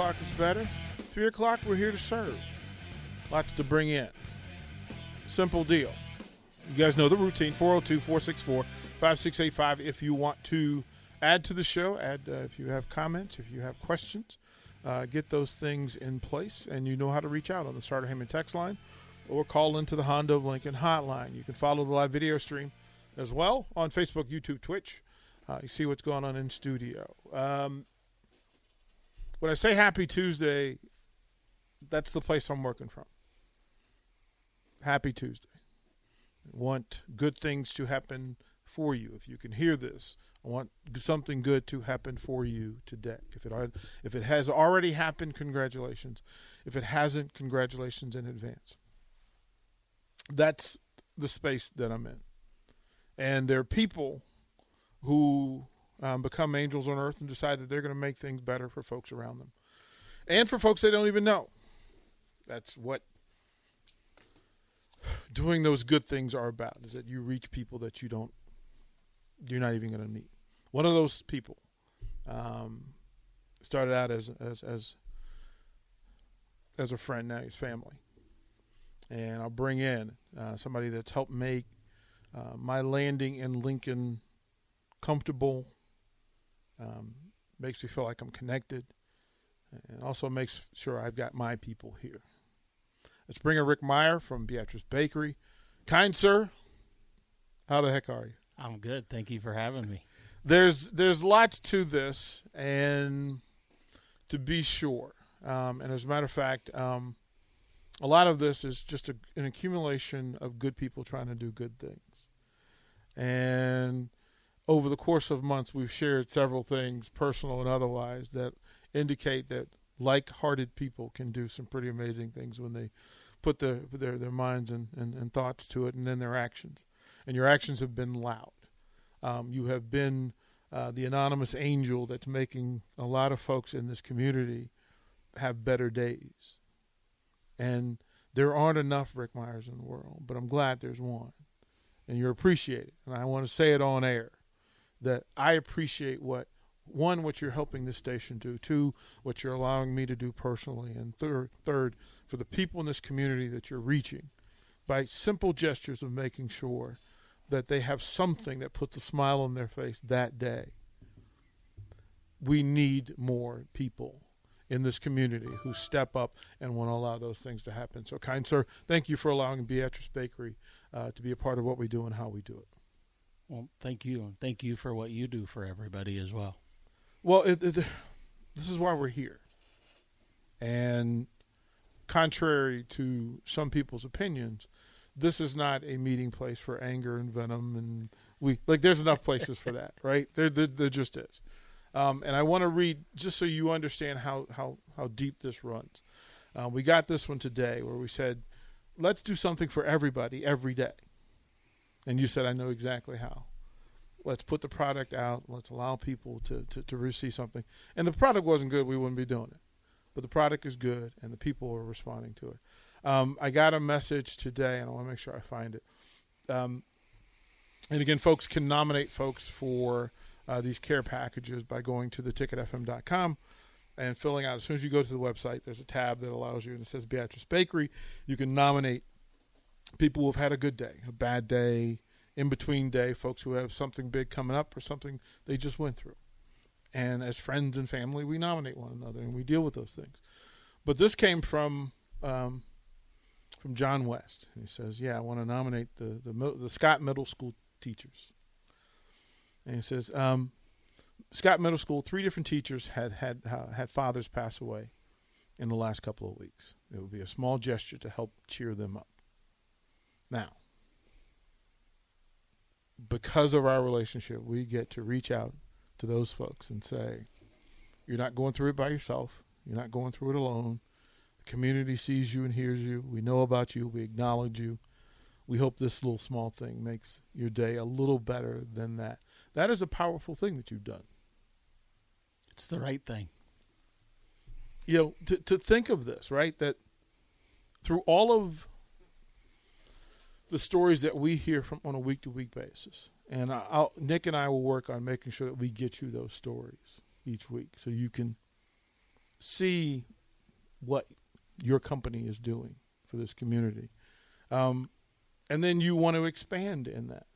O'clock is better. Three o'clock, we're here to serve. Lots to bring in. Simple deal. You guys know the routine 402 464 5685 if you want to add to the show, add uh, if you have comments, if you have questions, uh, get those things in place, and you know how to reach out on the Sartor Hamann text line or call into the Honda of Lincoln hotline. You can follow the live video stream as well on Facebook, YouTube, Twitch. Uh, you see what's going on in studio. Um, when I say Happy Tuesday, that's the place I'm working from. Happy Tuesday. I want good things to happen for you. If you can hear this, I want something good to happen for you today. If it if it has already happened, congratulations. If it hasn't, congratulations in advance. That's the space that I'm in. And there are people who um, become angels on earth and decide that they're going to make things better for folks around them. And for folks they don't even know. That's what doing those good things are about is that you reach people that you don't you're not even going to meet. One of those people um, started out as as as as a friend now he's family. And i'll bring in uh, somebody that's helped make uh, my landing in lincoln comfortable um, makes me feel like i'm connected and also makes sure i've got my people here Let's bring in Rick Meyer from Beatrice Bakery. Kind sir, how the heck are you? I'm good. Thank you for having me. There's there's lots to this, and to be sure, um, and as a matter of fact, um, a lot of this is just a, an accumulation of good people trying to do good things. And over the course of months, we've shared several things, personal and otherwise, that indicate that like-hearted people can do some pretty amazing things when they put the, their their minds and, and, and, thoughts to it, and then their actions. And your actions have been loud. Um, you have been uh, the anonymous angel that's making a lot of folks in this community have better days. And there aren't enough Rick Meyers in the world, but I'm glad there's one. And you're appreciated. And I want to say it on air that I appreciate what one what you're helping this station do, two what you're allowing me to do personally, and third third for the people in this community that you're reaching by simple gestures of making sure that they have something that puts a smile on their face that day. We need more people in this community who step up and want to allow those things to happen. So, kind sir, thank you for allowing Beatrice Bakery uh, to be a part of what we do and how we do it. Well, thank you, and thank you for what you do for everybody as well. Well, it, it, this is why we're here, and contrary to some people's opinions, this is not a meeting place for anger and venom and we like there's enough places for that right? There, there, there just is. Um, and i want to read just so you understand how how how deep this runs. Uh, we got this one today where we said let's do something for everybody every day and you said i know exactly how let's put the product out let's allow people to, to, to receive something and the product wasn't good we wouldn't be doing it but the product is good and the people are responding to it. Um, I got a message today, and I want to make sure I find it. Um, and again, folks can nominate folks for uh, these care packages by going to theticketfm.com and filling out. As soon as you go to the website, there's a tab that allows you, and it says Beatrice Bakery. You can nominate people who have had a good day, a bad day, in between day, folks who have something big coming up or something they just went through and as friends and family, we nominate one another and we deal with those things. But this came from um, from John West. He says, "Yeah, I want to nominate the the, the Scott Middle School teachers." And he says, um, "Scott Middle School, three different teachers had had uh, had fathers pass away in the last couple of weeks. It would be a small gesture to help cheer them up." Now, because of our relationship, we get to reach out to those folks and say, you're not going through it by yourself. You're not going through it alone. The community sees you and hears you. We know about you. We acknowledge you. We hope this little small thing makes your day a little better than that. That is a powerful thing that you've done. It's the right thing. You know, to, to think of this, right? That through all of the stories that we hear from on a week to week basis, and I'll, Nick and I will work on making sure that we get you those stories each week so you can see what your company is doing for this community. Um, and then you want to expand in that.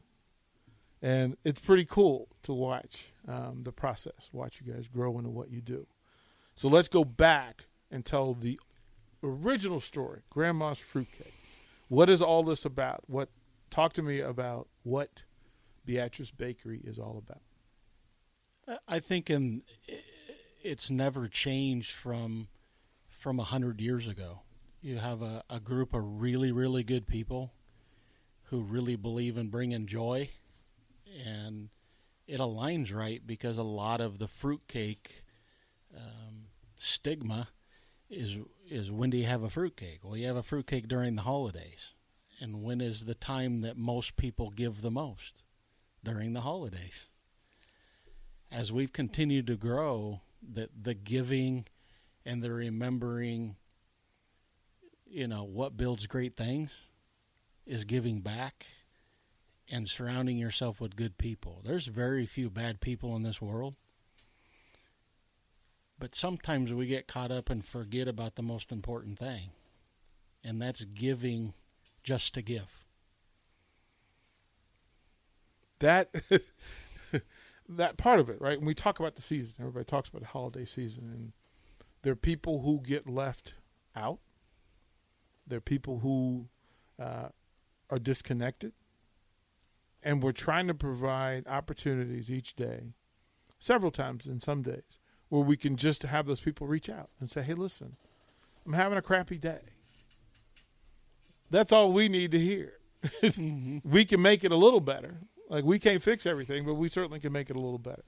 And it's pretty cool to watch um, the process, watch you guys grow into what you do. So let's go back and tell the original story, Grandma's Fruitcake. What is all this about? What talk to me about what Beatrice Bakery is all about. I think in it's never changed from from a hundred years ago. You have a, a group of really really good people who really believe in bringing joy, and it aligns right because a lot of the fruitcake um, stigma is is when do you have a fruitcake? Well, you have a fruitcake during the holidays, and when is the time that most people give the most? During the holidays. As we've continued to grow, that the giving and the remembering, you know, what builds great things is giving back and surrounding yourself with good people. There's very few bad people in this world. But sometimes we get caught up and forget about the most important thing, and that's giving just to give. That that part of it, right? When we talk about the season, everybody talks about the holiday season, and there are people who get left out. There are people who uh, are disconnected, and we're trying to provide opportunities each day, several times in some days, where we can just have those people reach out and say, "Hey, listen, I'm having a crappy day." That's all we need to hear. we can make it a little better. Like we can't fix everything, but we certainly can make it a little better.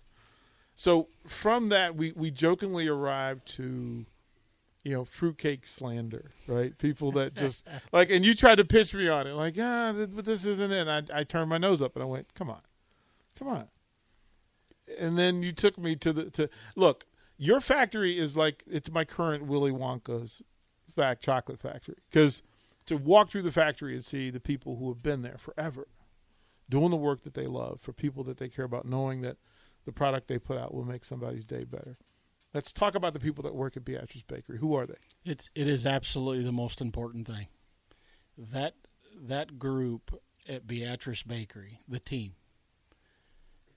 So from that, we we jokingly arrived to, you know, fruitcake slander, right? People that just like, and you tried to pitch me on it, like, ah, but this isn't it. And I I turned my nose up and I went, come on, come on. And then you took me to the to look. Your factory is like it's my current Willy Wonka's fact chocolate factory because to walk through the factory and see the people who have been there forever doing the work that they love for people that they care about, knowing that the product they put out will make somebody's day better. Let's talk about the people that work at Beatrice Bakery. Who are they? It's it is absolutely the most important thing. That that group at Beatrice Bakery, the team,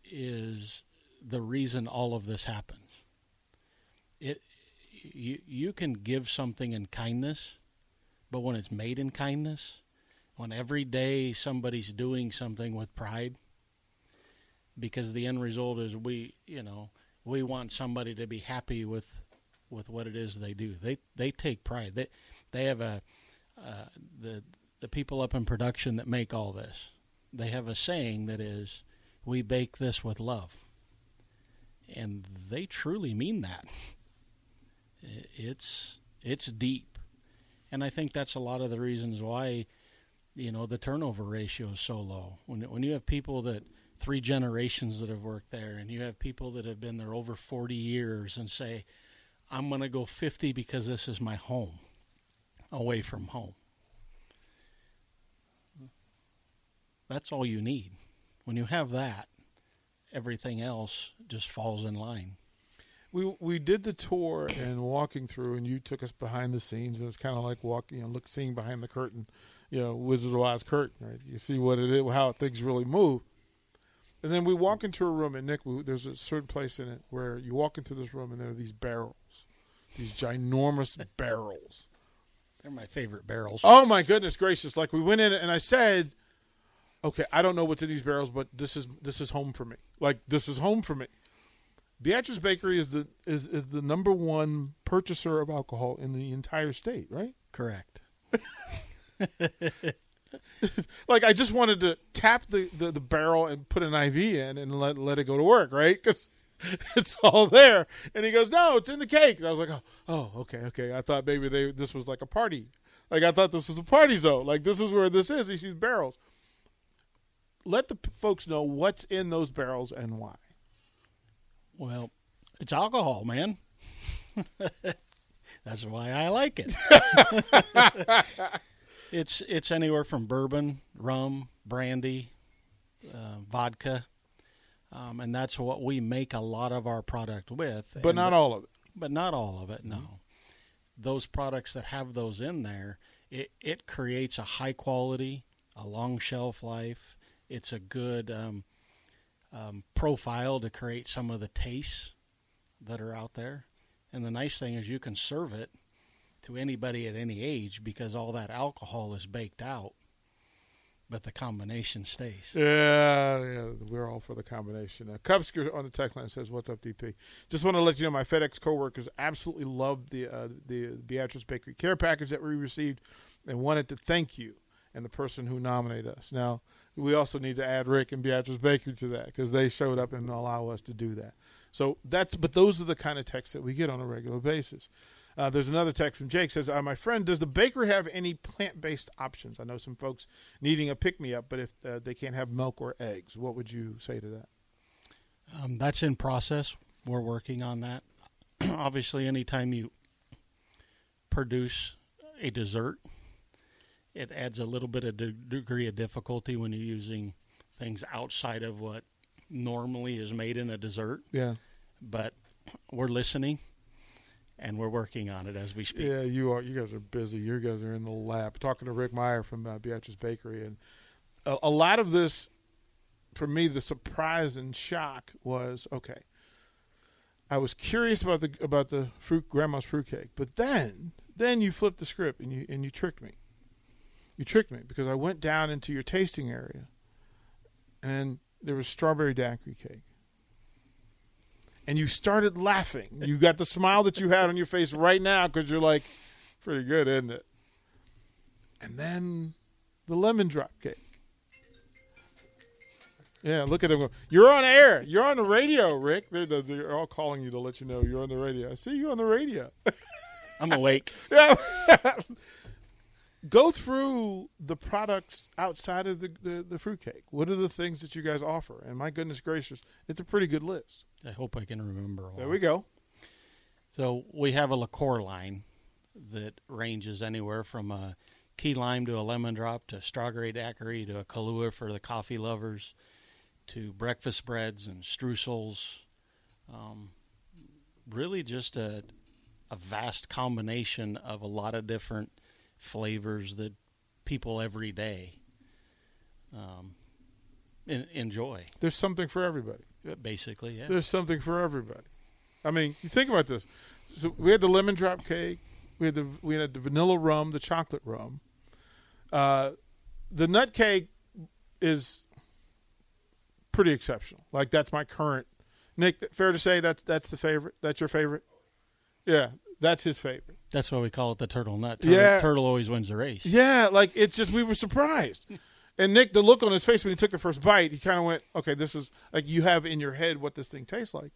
is the reason all of this happens. It you you can give something in kindness, but when it's made in kindness, when every day somebody's doing something with pride, because the end result is we you know we want somebody to be happy with with what it is they do. They they take pride. They they have a uh, the the people up in production that make all this. They have a saying that is, "We bake this with love," and they truly mean that. It's it's deep, and I think that's a lot of the reasons why you know the turnover ratio is so low. When when you have people that three generations that have worked there, and you have people that have been there over 40 years and say, I'm going to go 50 because this is my home, away from home. That's all you need. When you have that, everything else just falls in line. We we did the tour and walking through, and you took us behind the scenes. And it was kind of like walking, you know, look seeing behind the curtain, you know, Wizard of Oz curtain. Right? You see what it is, how things really move. And then we walk into a room, and Nick, we, there's a certain place in it where you walk into this room, and there are these barrels, these ginormous barrels. They're my favorite barrels. Oh my goodness gracious! Like we went in, and I said, "Okay, I don't know what's in these barrels, but this is this is home for me. Like this is home for me." Beatrice Bakery is the is is the number one purchaser of alcohol in the entire state, right? Correct. like I just wanted to tap the, the, the, barrel and put an IV in and let let it go to work, right? Because it's all there. And he goes, no, it's in the cake. And I was like, oh, oh, okay, okay. I thought maybe they this was like a party. Like I thought this was a party zone. Like this is where this is. He sees barrels. Let the folks know what's in those barrels and why. Well, it's alcohol, man. That's why I like it. it's it's anywhere from bourbon, rum, brandy, uh, vodka, um, and that's what we make a lot of our product with. But not the- all of it. but not all of it. No, those products that have those in there, it it creates a high quality, a long shelf life. It's a good um, um, profile to create some of the tastes that are out there. And the nice thing is you can serve it to anybody at any age because all that alcohol is baked out, but the combination stays. Yeah, yeah, we're all for the combination. Uh, Cubsker on the tech line says, "What's up, DP? Just want to let you know my FedEx coworkers absolutely loved the uh, the Beatrice Bakery care package that we received, and wanted to thank you and the person who nominated us. Now, we also need to add Rick and Beatrice Baker to that because they showed up and allow us to do that. So that's but those are the kind of texts that we get on a regular basis. Uh, there's another text from Jake says, uh, "My friend, does the bakery have any plant-based options? I know some folks needing a pick-me-up, but if uh, they can't have milk or eggs, what would you say to that?" Um, that's in process. We're working on that. Obviously, anytime you produce a dessert, it adds a little bit of de- degree of difficulty when you're using things outside of what normally is made in a dessert. Yeah, But we're listening, and we're working on it as we speak. yeah, you are. You guys are busy. You guys are in the lab talking to Rick Meyer from uh, Beatrice Bakery, and a, a lot of this, for me, the surprise and shock was okay. I was curious about the about the fruit grandma's fruitcake, but then then you flipped the script and you and you tricked me. You tricked me because I went down into your tasting area, and there was strawberry daiquiri cake. And you started laughing. You got the smile that you had on your face right now because you're like, pretty good, isn't it? And then the lemon drop cake. Yeah, look at them. go, You're on air. You're on the radio, Rick. They're, they're- they're all calling you to let you know you're on the radio. I see you on the radio. I'm awake. Yeah. Go through the products outside of the, the, the fruitcake. What are the things that you guys offer? And my goodness gracious, it's a pretty good list. I hope I can remember all. There we go. So we have a liqueur line that ranges anywhere from a key lime to a lemon drop to strawberry daiquiri to a Kahlua for the coffee lovers to breakfast breads and streusels. Um, really, just a a vast combination of a lot of different flavors that people every day um, en- enjoy. There's something for everybody. Basically, yeah. There's something for everybody. I mean, you think about this. So we had the lemon drop cake. We had the we had the vanilla rum, the chocolate rum. Uh, the nut cake is pretty exceptional. Like that's my current. Nick, fair to say that's that's the favorite. That's your favorite. Yeah, that's his favorite. That's why we call it the turtle nut. Turtle, Yeah. turtle always wins the race. Yeah, like it's just we were surprised. And Nick, the look on his face when he took the first bite, he kind of went, "Okay, this is like you have in your head what this thing tastes like."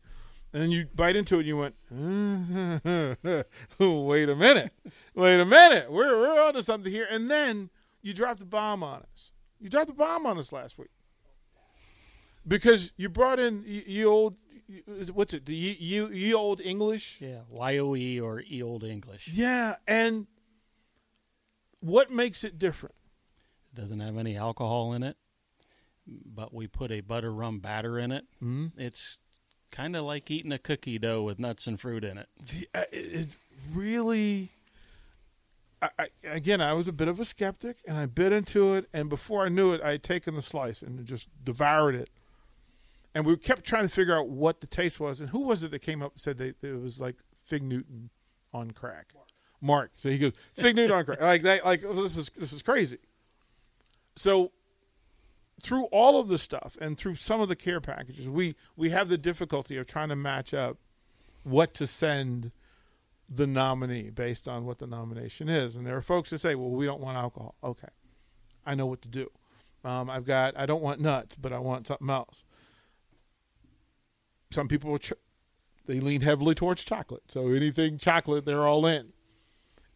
And then you bite into it, and you went, mm-hmm. "Wait a minute, wait a minute, we're we're onto something here." And then you dropped the bomb on us. You dropped the bomb on us last week because you brought in you, you old what's it the you you, old English Yeah, YOE or E Old English. yeah and what makes it different It doesn't have any alcohol in it, but we put a butter rum batter in it. mm-hmm. It's kind of like eating a cookie dough with nuts and fruit in it. uh, it, it really I, I, again i was a bit of a skeptic and i bit into it and before i knew it i had taken the slice and just devoured it and we kept trying to figure out what the taste was and who was it that came up and said they, it was like fig newton on crack mark, so he goes fig newton on crack like that like this is this is crazy so through all of the stuff and through some of the care packages we we have the difficulty of trying to match up what to send the nominee based on what the nomination is. And there are folks that say, well, we don't want alcohol. Okay. I know what to do. Um, I've got, I don't want nuts, but I want something else. Some people ch- they lean heavily towards chocolate. So anything chocolate, they're all in.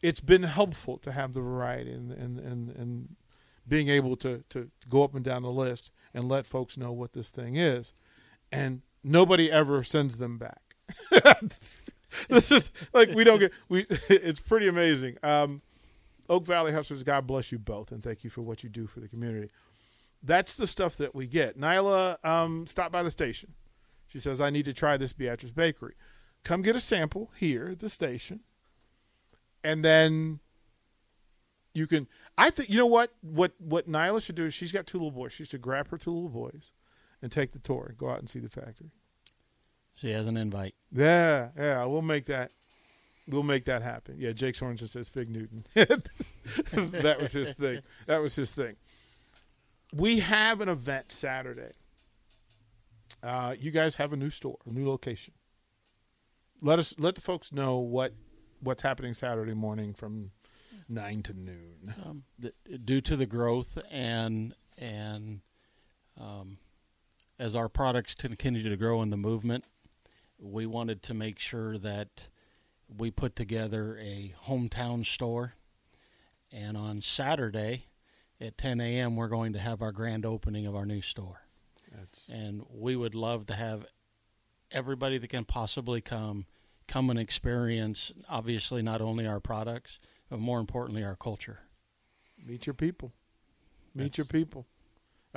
It's been helpful to have the variety and and and, and being able to to go up and down the list and let folks know what this thing is, and nobody ever sends them back. this is like we don't get we. It's pretty amazing. Um, Oak Valley Hustlers, God bless you both, and thank you for what you do for the community. That's the stuff that we get. Nyla um, stopped by the station. She says, I need to try this Beatrice Bakery. Come get a sample here at the station. And then you can I think you know what what what Nyla should do is she's got two little boys. She should grab her two little boys and take the tour and go out and see the factory. She has an invite. Yeah, yeah, we'll make that we'll make that happen. Yeah, Jake Soren just says Fig Newton. that was his thing. That was his thing. We have an event Saturday. Uh, you guys have a new store, a new location. Let us let the folks know what what's happening Saturday morning from nine to noon. Um, due to the growth and and um, as our products continue to grow in the movement, we wanted to make sure that we put together a hometown store. And on Saturday at 10 a.m., we're going to have our grand opening of our new store. That's And we would love to have everybody that can possibly come come and experience, obviously, not only our products, but more importantly, our culture. meet your people. Meet That's- your people.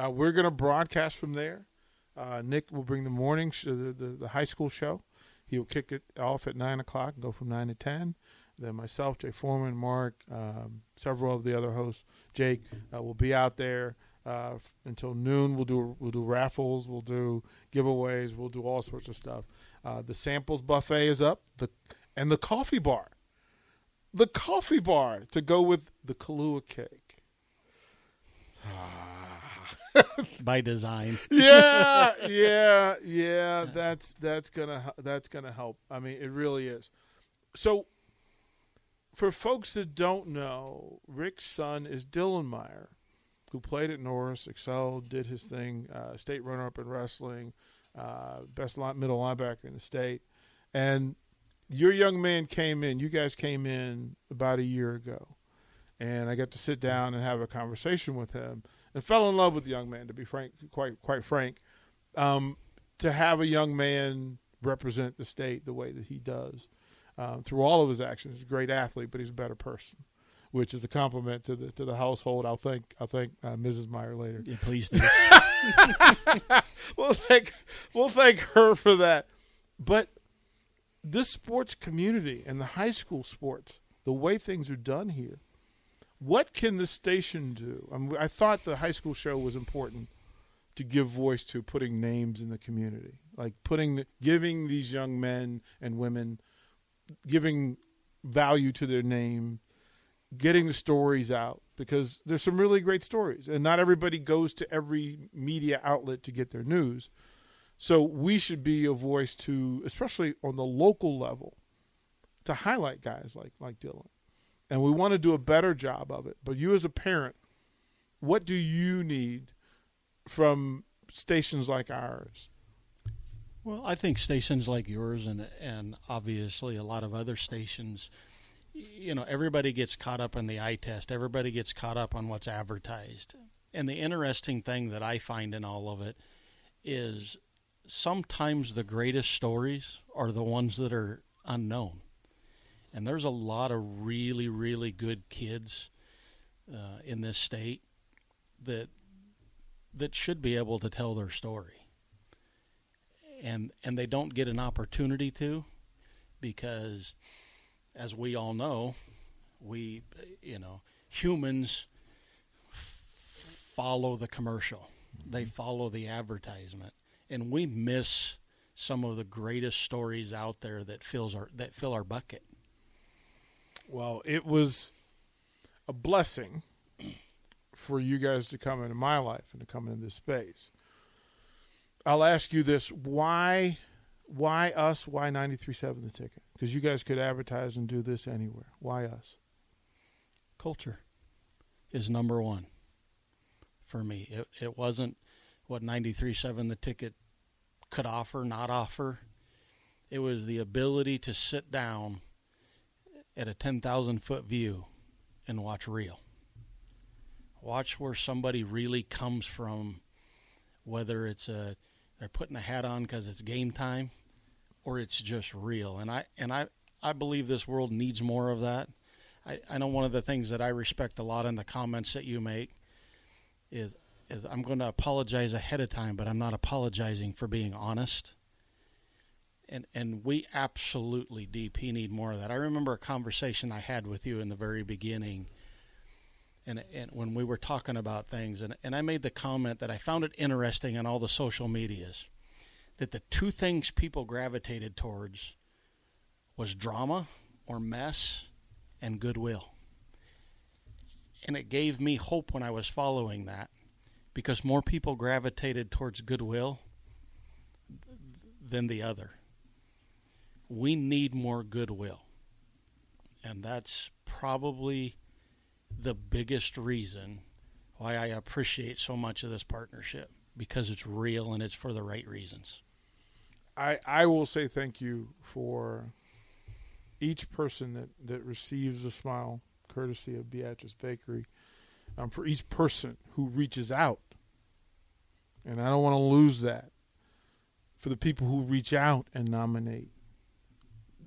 Uh, we're going to broadcast from there. Uh, Nick will bring the morning sh- the, the the high school show. He will kick it off at nine o'clock and go from nine to ten. Then myself, Jay Foreman, Mark, um, several of the other hosts, Jake, uh, will be out there uh, until noon. We'll do we'll do raffles, we'll do giveaways, we'll do all sorts of stuff. Uh, the samples buffet is up, the and the coffee bar, the coffee bar to go with the Kahlua cake. by design. yeah, yeah, yeah. That's that's gonna that's gonna help. I mean, it really is. So, for folks that don't know, Rick's son is Dylan Meyer, who played at Norris, excelled, did his thing, uh, state runner-up in wrestling, uh, best middle linebacker in the state, and your young man came in. You guys came in about a year ago, and I got to sit down and have a conversation with him and fell in love with the young man. To be frank, quite quite frank, um, to have a young man represent the state the way that he does um, through all of his actions. He's a great athlete, but he's a better person, which is a compliment to the to the household. I'll thank I'll thank uh, Mrs. Meyer later. Yeah, please do. we'll thank we'll thank her for that. But this sports community and the high school sports, the way things are done here, what can the station do? I, mean, I thought the high school show was important to give voice to putting names in the community, like putting giving these young men and women giving value to their name, getting the stories out because there's some really great stories, and not everybody goes to every media outlet to get their news. So we should be a voice to, especially on the local level, to highlight guys like like Dylan, and we want to do a better job of it. But you, as a parent, what do you need from stations like ours? Well, I think stations like yours and and obviously a lot of other stations, you know, everybody gets caught up in the eye test. Everybody gets caught up on what's advertised. And the interesting thing that I find in all of it is sometimes the greatest stories are the ones that are unknown. And there's a lot of really, really good kids uh, in this state that that should be able to tell their story and and they don't get an opportunity to because as we all know we you know humans f- follow the commercial they mm-hmm. follow the advertisement and we miss some of the greatest stories out there that fills our that fill our bucket Well, it was a blessing for you guys to come into my life and to come into this space. I'll ask you this: Why, why us? Why ninety three seven the ticket? Because you guys could advertise and do this anywhere. Why us? culture is number one for me. It, it wasn't what 93.7 the ticket could offer, not offer. It was the ability to sit down at a 10,000 foot view and watch real. Watch where somebody really comes from, whether it's a they're putting a hat on because it's game time, or it's just real. And I and I I believe this world needs more of that. I, I know one of the things that I respect a lot in the comments that you make is is I'm going to apologize ahead of time, but I'm not apologizing for being honest. And and we absolutely DP need more of that. I remember a conversation I had with you in the very beginning and, and when we were talking about things, and, and I made the comment that I found it interesting on all the social medias that the two things people gravitated towards was drama or mess and goodwill. And it gave me hope when I was following that because more people gravitated towards goodwill than the other. We need more goodwill. And that's probably the biggest reason why I appreciate so much of this partnership because it's real and it's for the right reasons. I I will say thank you for each person that that receives a smile courtesy of Beatrice Bakery. Um, for each person who reaches out, and I don't want to lose that. For the people who reach out and nominate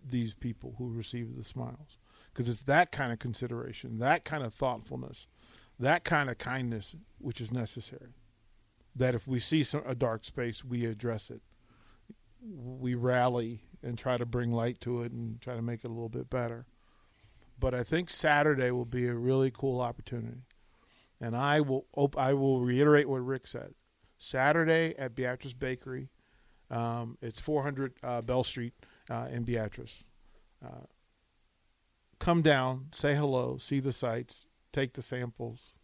these people who receive the smiles because it's that kind of consideration, that kind of thoughtfulness, that kind of kindness which is necessary. That if we see some, a dark space, we address it. We rally and try to bring light to it and try to make it a little bit better. But I think Saturday will be a really cool opportunity, and I will op- I will reiterate what Rick said. Saturday at Beatrice Bakery, um, it's 400 uh, Bell Street uh, in Beatrice. Uh, come down, say hello, see the sights, take the samples,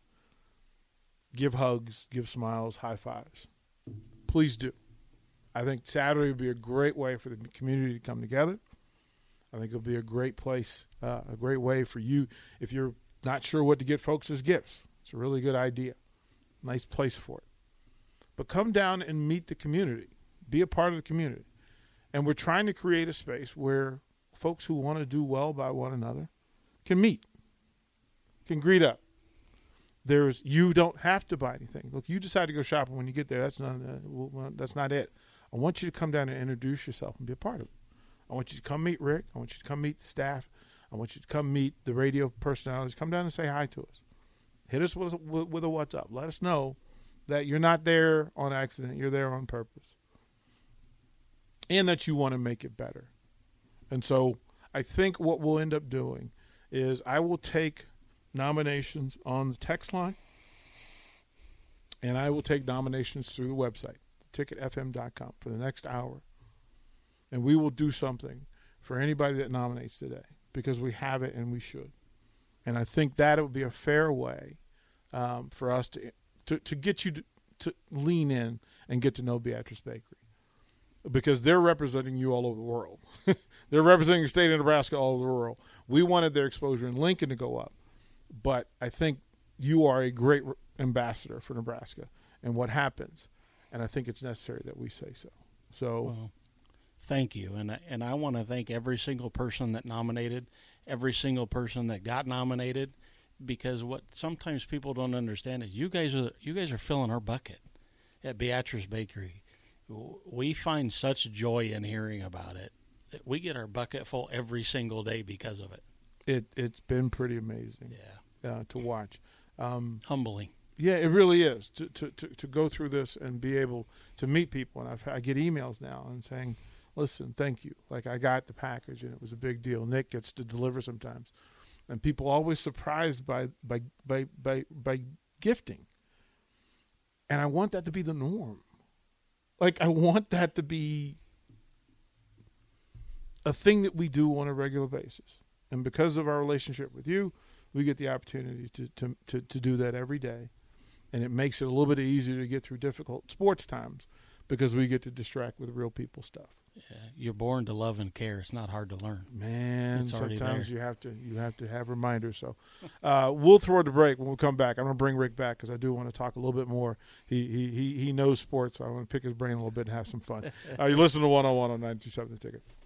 give hugs, give smiles, high fives. Please do. I think Saturday would be a great way for the community to come together. I think it'll be a great place, uh, a great way for you if you're not sure what to get folks as gifts. It's a really good idea. Nice place for it. But come down and meet the community, be a part of the community. And we're trying to create a space where folks who want to do well by one another can meet, can greet up. There's you don't have to buy anything. Look, you decide to go shopping when you get there. That's not uh, that's not it. I want you to come down and introduce yourself and be a part of it. I want you to come meet Rick. I want you to come meet the staff. I want you to come meet the radio personalities. Come down and say hi to us. Hit us with, with a what's up. Let us know that you're not there on accident. You're there on purpose. And that you want to make it better. And so I think what we'll end up doing is I will take nominations on the text line and I will take nominations through the website, ticketfm.com, for the next hour. And we will do something for anybody that nominates today because we have it and we should. And I think that it would be a fair way um, for us to, to, to get you to, to lean in and get to know Beatrice Bakery because they're representing you all over the world. they're representing the state of Nebraska all over the world. We wanted their exposure in Lincoln to go up, but I think you are a great ambassador for Nebraska and what happens, and I think it's necessary that we say so. So, well, thank you, and and I want to thank every single person that nominated, every single person that got nominated, because what sometimes people don't understand is you guys are you guys are filling our bucket at Beatrice Bakery we find such joy in hearing about it that we get our bucket full every single day because of it. It it's been pretty amazing. Yeah, uh, to watch. Um, Humbling. Yeah, it really is to, to, to, to, go through this and be able to meet people. And I've, I get emails now and saying, "Listen, thank you. Like I got the package and it was a big deal. Nick gets to deliver sometimes, and people always surprised by by by by, by gifting. And I want that to be the norm. Like I want that to be a thing that we do on a regular basis. And because of our relationship with you, we get the opportunity to, to, to, to, do that every day. And it makes it a little bit easier to get through difficult sports times because we get to distract with real people stuff. Yeah, you're born to love and care. It's not hard to learn. Man, It's sometimes you have to you have to have reminders. So uh, we'll throw it to break when we come back. I'm going to bring Rick back because I do want to talk a little bit more. He he he, he knows sports. So I want to pick his brain a little bit and have some fun. uh, you listen to one on one on 927 The Ticket.